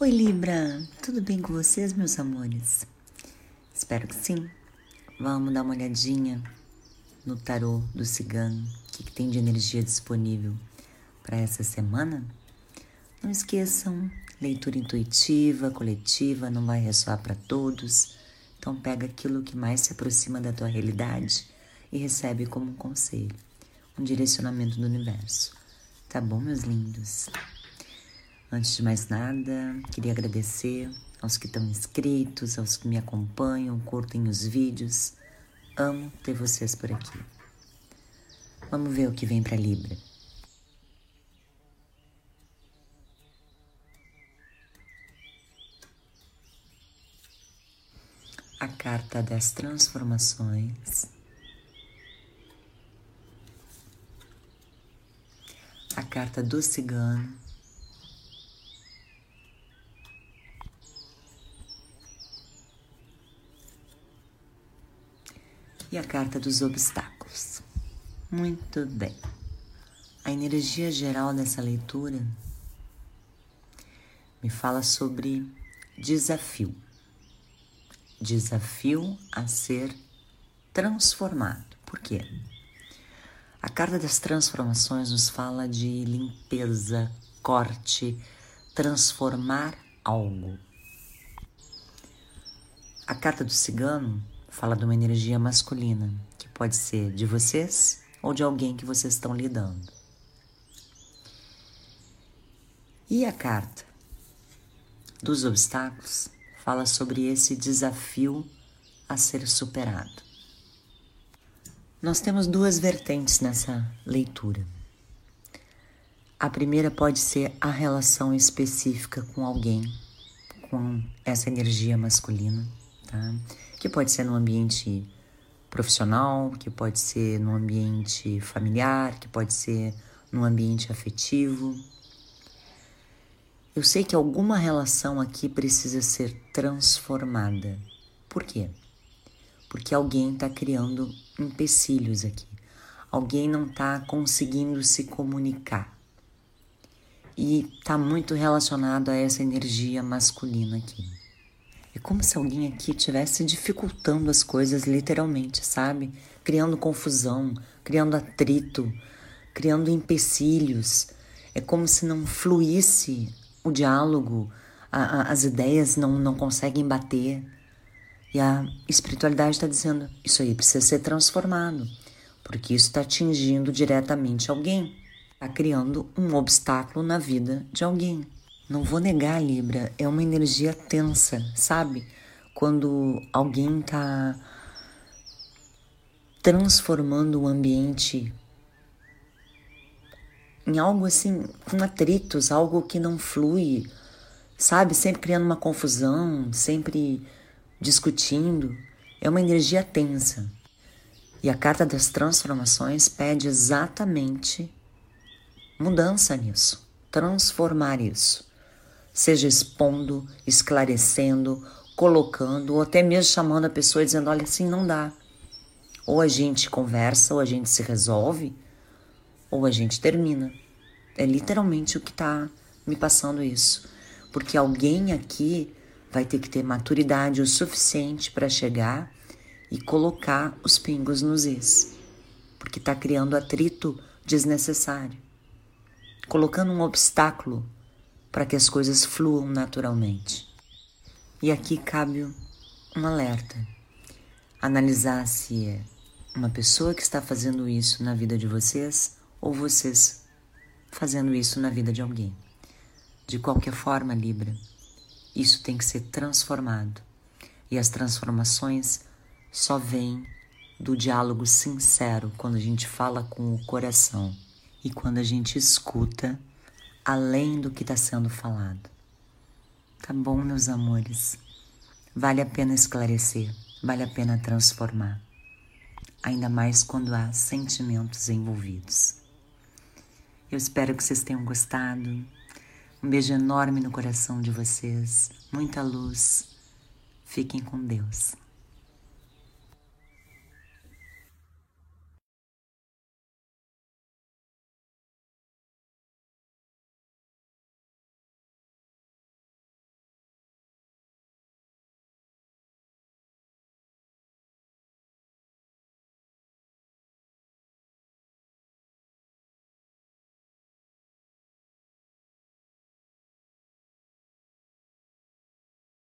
Oi, Libra, tudo bem com vocês, meus amores? Espero que sim. Vamos dar uma olhadinha no tarô do cigano, o que, que tem de energia disponível para essa semana? Não esqueçam, leitura intuitiva, coletiva, não vai ressoar para todos. Então pega aquilo que mais se aproxima da tua realidade e recebe como um conselho, um direcionamento do universo. Tá bom, meus lindos? Antes de mais nada, queria agradecer aos que estão inscritos, aos que me acompanham, curtem os vídeos. Amo ter vocês por aqui. Vamos ver o que vem para Libra. A carta das transformações. A carta do cigano e a carta dos obstáculos. Muito bem. A energia geral dessa leitura me fala sobre desafio. Desafio a ser transformado. Por quê? A carta das transformações nos fala de limpeza, corte, transformar algo. A carta do cigano fala de uma energia masculina, que pode ser de vocês ou de alguém que vocês estão lidando. E a carta dos obstáculos fala sobre esse desafio a ser superado. Nós temos duas vertentes nessa leitura. A primeira pode ser a relação específica com alguém, com essa energia masculina, tá? que pode ser no ambiente profissional, que pode ser no ambiente familiar, que pode ser no ambiente afetivo. Eu sei que alguma relação aqui precisa ser transformada. Por quê? Porque alguém está criando empecilhos aqui. Alguém não está conseguindo se comunicar. E está muito relacionado a essa energia masculina aqui. É como se alguém aqui estivesse dificultando as coisas literalmente, sabe? Criando confusão, criando atrito, criando empecilhos. É como se não fluísse o diálogo, a, a, as ideias não, não conseguem bater. E a espiritualidade está dizendo: isso aí precisa ser transformado, porque isso está atingindo diretamente alguém, está criando um obstáculo na vida de alguém. Não vou negar, Libra, é uma energia tensa, sabe? Quando alguém tá transformando o ambiente em algo assim, com atritos, algo que não flui, sabe? Sempre criando uma confusão, sempre discutindo. É uma energia tensa. E a carta das transformações pede exatamente mudança nisso, transformar isso seja expondo, esclarecendo, colocando, ou até mesmo chamando a pessoa e dizendo: olha, assim não dá. Ou a gente conversa, ou a gente se resolve, ou a gente termina. É literalmente o que está me passando isso. Porque alguém aqui vai ter que ter maturidade o suficiente para chegar e colocar os pingos nos is. Porque está criando atrito desnecessário. Colocando um obstáculo para que as coisas fluam naturalmente. E aqui cabe um alerta: analisar se é uma pessoa que está fazendo isso na vida de vocês ou vocês fazendo isso na vida de alguém. De qualquer forma, Libra, isso tem que ser transformado. E as transformações só vêm do diálogo sincero, quando a gente fala com o coração e quando a gente escuta além do que está sendo falado. Tá bom, meus amores? Vale a pena esclarecer, vale a pena transformar, ainda mais quando há sentimentos envolvidos. Eu espero que vocês tenham gostado. Um beijo enorme no coração de vocês, muita luz. Fiquem com Deus.